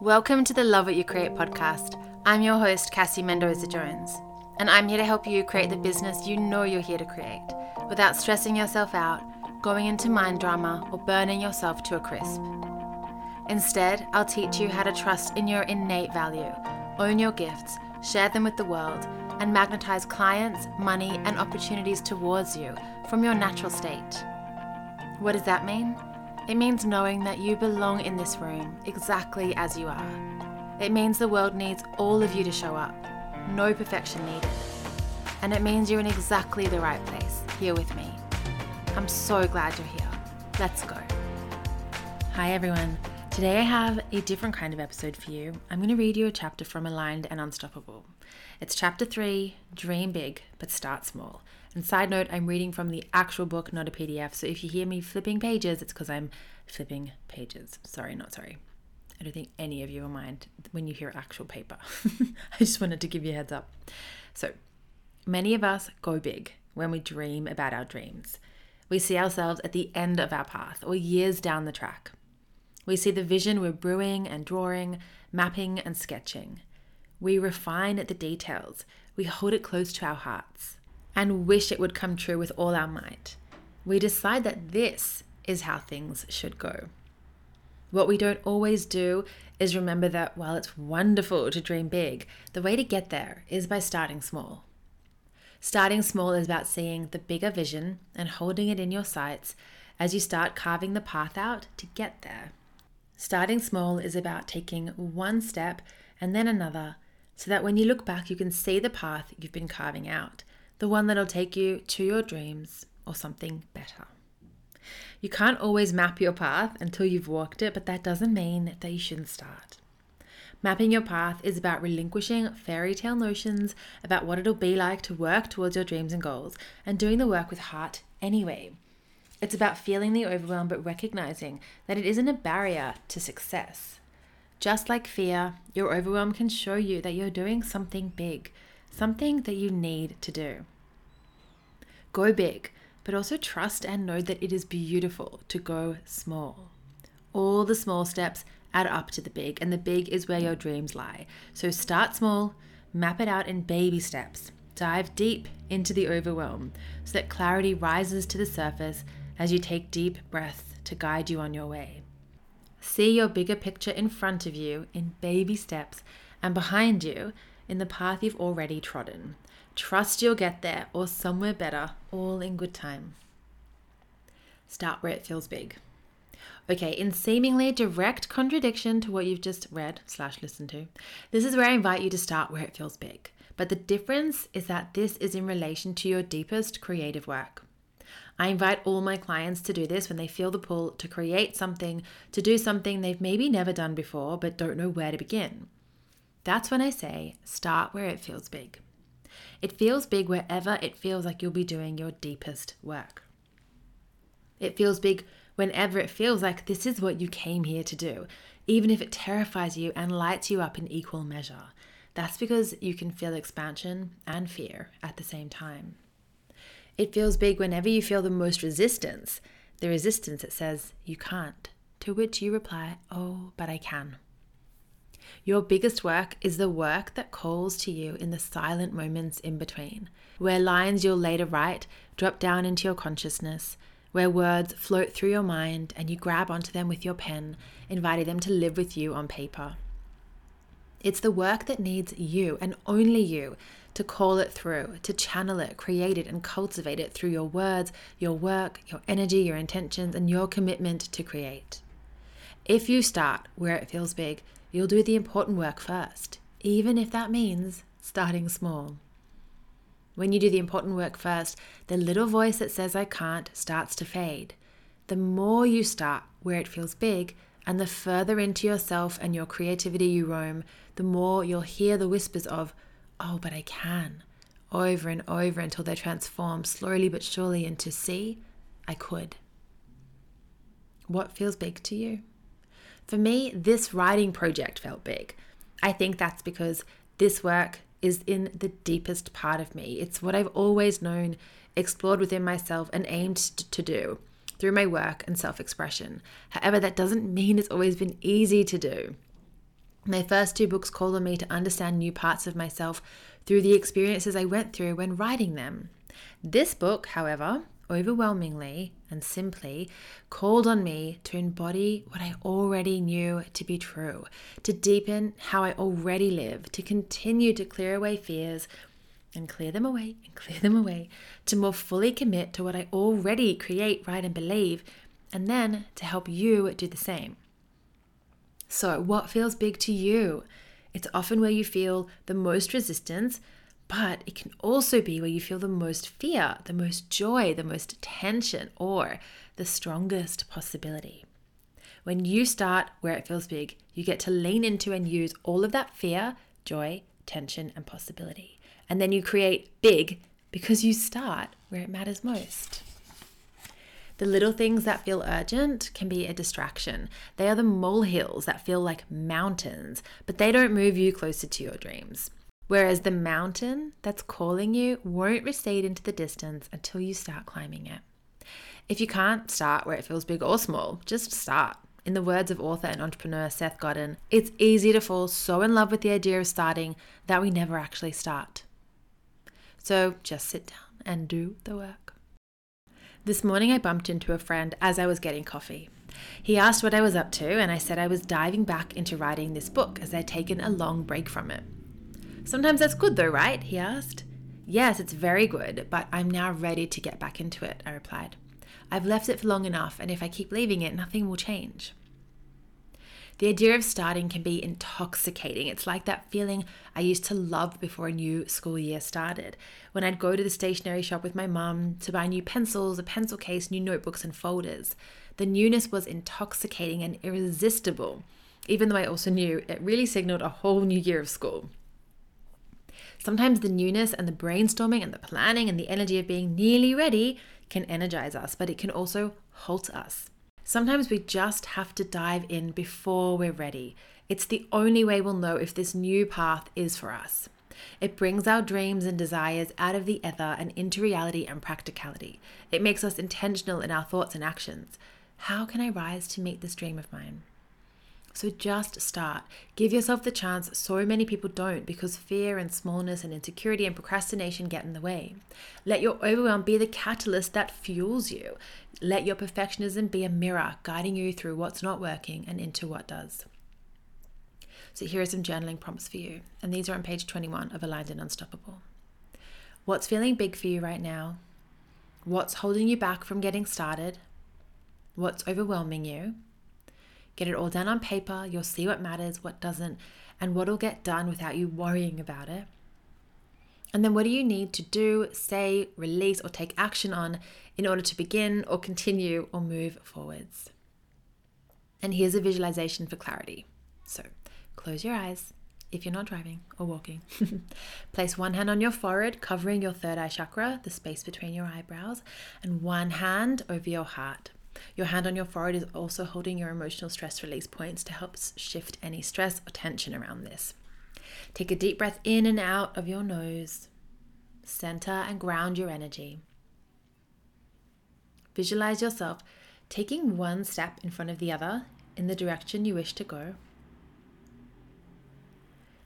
Welcome to the Love What You Create podcast. I'm your host, Cassie Mendoza Jones, and I'm here to help you create the business you know you're here to create without stressing yourself out, going into mind drama, or burning yourself to a crisp. Instead, I'll teach you how to trust in your innate value, own your gifts, share them with the world, and magnetize clients, money, and opportunities towards you from your natural state. What does that mean? It means knowing that you belong in this room exactly as you are. It means the world needs all of you to show up, no perfection needed. And it means you're in exactly the right place, here with me. I'm so glad you're here. Let's go. Hi, everyone. Today I have a different kind of episode for you. I'm going to read you a chapter from Aligned and Unstoppable. It's chapter three Dream Big, but Start Small. And side note, I'm reading from the actual book, not a PDF. So if you hear me flipping pages, it's because I'm flipping pages. Sorry, not sorry. I don't think any of you will mind when you hear actual paper. I just wanted to give you a heads up. So, many of us go big when we dream about our dreams. We see ourselves at the end of our path or years down the track. We see the vision we're brewing and drawing, mapping and sketching. We refine the details. We hold it close to our hearts and wish it would come true with all our might. We decide that this is how things should go. What we don't always do is remember that while it's wonderful to dream big, the way to get there is by starting small. Starting small is about seeing the bigger vision and holding it in your sights as you start carving the path out to get there. Starting small is about taking one step and then another so that when you look back, you can see the path you've been carving out the one that'll take you to your dreams or something better. You can't always map your path until you've walked it, but that doesn't mean that you shouldn't start. Mapping your path is about relinquishing fairy tale notions about what it'll be like to work towards your dreams and goals and doing the work with heart anyway. It's about feeling the overwhelm but recognizing that it isn't a barrier to success. Just like fear, your overwhelm can show you that you're doing something big, something that you need to do. Go big, but also trust and know that it is beautiful to go small. All the small steps add up to the big, and the big is where your dreams lie. So start small, map it out in baby steps, dive deep into the overwhelm so that clarity rises to the surface as you take deep breaths to guide you on your way. See your bigger picture in front of you in baby steps and behind you in the path you've already trodden. Trust you'll get there or somewhere better, all in good time. Start where it feels big. Okay, in seemingly direct contradiction to what you've just read slash listened to, this is where I invite you to start where it feels big. But the difference is that this is in relation to your deepest creative work. I invite all my clients to do this when they feel the pull to create something, to do something they've maybe never done before but don't know where to begin. That's when I say start where it feels big. It feels big wherever it feels like you'll be doing your deepest work. It feels big whenever it feels like this is what you came here to do, even if it terrifies you and lights you up in equal measure. That's because you can feel expansion and fear at the same time. It feels big whenever you feel the most resistance, the resistance that says you can't, to which you reply, Oh, but I can. Your biggest work is the work that calls to you in the silent moments in between, where lines you'll later write drop down into your consciousness, where words float through your mind and you grab onto them with your pen, inviting them to live with you on paper. It's the work that needs you and only you to call it through, to channel it, create it, and cultivate it through your words, your work, your energy, your intentions, and your commitment to create. If you start where it feels big, You'll do the important work first, even if that means starting small. When you do the important work first, the little voice that says I can't starts to fade. The more you start where it feels big, and the further into yourself and your creativity you roam, the more you'll hear the whispers of, Oh, but I can, over and over until they transform slowly but surely into, See, I could. What feels big to you? For me, this writing project felt big. I think that's because this work is in the deepest part of me. It's what I've always known, explored within myself, and aimed to do through my work and self expression. However, that doesn't mean it's always been easy to do. My first two books called on me to understand new parts of myself through the experiences I went through when writing them. This book, however, overwhelmingly and simply called on me to embody what I already knew to be true, to deepen how I already live, to continue to clear away fears and clear them away and clear them away, to more fully commit to what I already create, write, and believe, and then to help you do the same. So, what feels big to you? It's often where you feel the most resistance, but it can also be where you feel the most fear, the most joy, the most tension, or the strongest possibility. When you start where it feels big, you get to lean into and use all of that fear, joy, tension, and possibility. And then you create big because you start where it matters most. The little things that feel urgent can be a distraction. They are the molehills that feel like mountains, but they don't move you closer to your dreams. Whereas the mountain that's calling you won't recede into the distance until you start climbing it. If you can't start where it feels big or small, just start. In the words of author and entrepreneur Seth Godin, it's easy to fall so in love with the idea of starting that we never actually start. So just sit down and do the work. This morning I bumped into a friend as I was getting coffee. He asked what I was up to, and I said I was diving back into writing this book as I'd taken a long break from it. Sometimes that's good though, right? He asked. Yes, it's very good, but I'm now ready to get back into it, I replied. I've left it for long enough, and if I keep leaving it, nothing will change. The idea of starting can be intoxicating. It's like that feeling I used to love before a new school year started. When I'd go to the stationery shop with my mum to buy new pencils, a pencil case, new notebooks, and folders. The newness was intoxicating and irresistible, even though I also knew it really signaled a whole new year of school. Sometimes the newness and the brainstorming and the planning and the energy of being nearly ready can energize us, but it can also halt us. Sometimes we just have to dive in before we're ready. It's the only way we'll know if this new path is for us. It brings our dreams and desires out of the ether and into reality and practicality. It makes us intentional in our thoughts and actions. How can I rise to meet this dream of mine? So just start. Give yourself the chance. So many people don't because fear and smallness and insecurity and procrastination get in the way. Let your overwhelm be the catalyst that fuels you. Let your perfectionism be a mirror guiding you through what's not working and into what does. So here are some journaling prompts for you, and these are on page 21 of Aligned and Unstoppable. What's feeling big for you right now? What's holding you back from getting started? What's overwhelming you? Get it all down on paper. You'll see what matters, what doesn't, and what'll get done without you worrying about it. And then what do you need to do, say, release, or take action on in order to begin or continue or move forwards? And here's a visualization for clarity. So close your eyes if you're not driving or walking. Place one hand on your forehead, covering your third eye chakra, the space between your eyebrows, and one hand over your heart. Your hand on your forehead is also holding your emotional stress release points to help shift any stress or tension around this. Take a deep breath in and out of your nose. Center and ground your energy. Visualize yourself taking one step in front of the other in the direction you wish to go.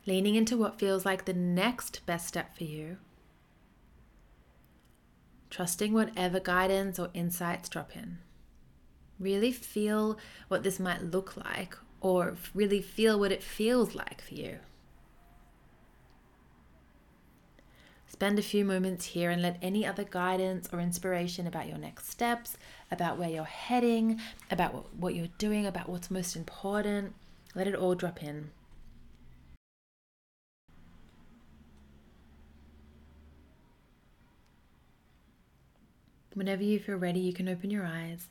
Leaning into what feels like the next best step for you. Trusting whatever guidance or insights drop in. Really feel what this might look like, or really feel what it feels like for you. Spend a few moments here and let any other guidance or inspiration about your next steps, about where you're heading, about what you're doing, about what's most important, let it all drop in. Whenever you feel ready, you can open your eyes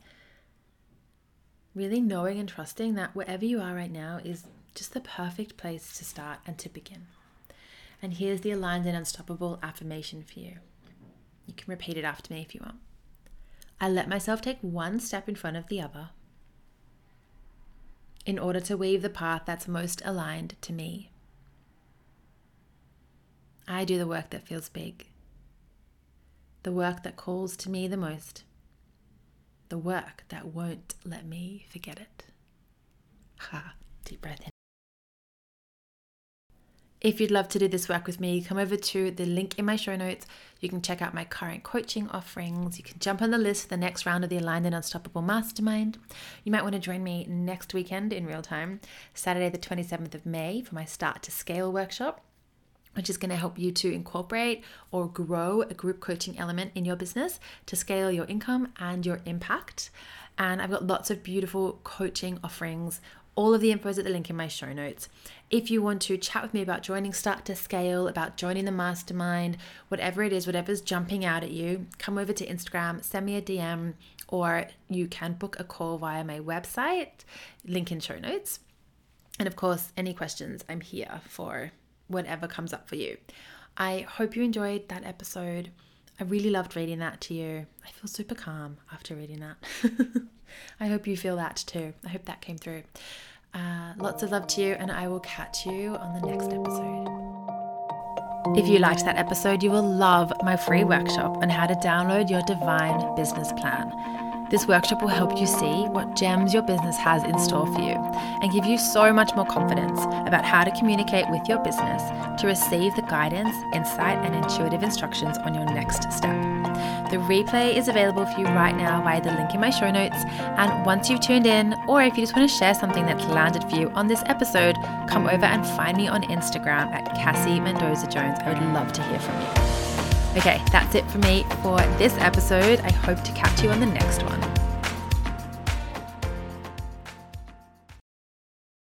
really knowing and trusting that wherever you are right now is just the perfect place to start and to begin. And here's the aligned and unstoppable affirmation for you. You can repeat it after me if you want. I let myself take one step in front of the other in order to weave the path that's most aligned to me. I do the work that feels big, the work that calls to me the most the work that won't let me forget it. Ha, deep breath in. If you'd love to do this work with me, come over to the link in my show notes. You can check out my current coaching offerings. You can jump on the list for the next round of the Aligned and Unstoppable Mastermind. You might want to join me next weekend in real time, Saturday, the 27th of May, for my Start to Scale workshop which is going to help you to incorporate or grow a group coaching element in your business to scale your income and your impact. And I've got lots of beautiful coaching offerings all of the info is at the link in my show notes. If you want to chat with me about joining Start to Scale, about joining the mastermind, whatever it is, whatever's jumping out at you, come over to Instagram, send me a DM, or you can book a call via my website, link in show notes. And of course, any questions, I'm here for whatever comes up for you. I hope you enjoyed that episode. I really loved reading that to you. I feel super calm after reading that. I hope you feel that too. I hope that came through. Uh, lots of love to you, and I will catch you on the next episode. If you liked that episode, you will love my free workshop on how to download your divine business plan. This workshop will help you see what gems your business has in store for you and give you so much more confidence about how to communicate with your business to receive the guidance, insight, and intuitive instructions on your next step. The replay is available for you right now via the link in my show notes. And once you've tuned in, or if you just want to share something that's landed for you on this episode, come over and find me on Instagram at Cassie Mendoza Jones. I would love to hear from you. Okay, that's it for me for this episode. I hope to catch you on the next one.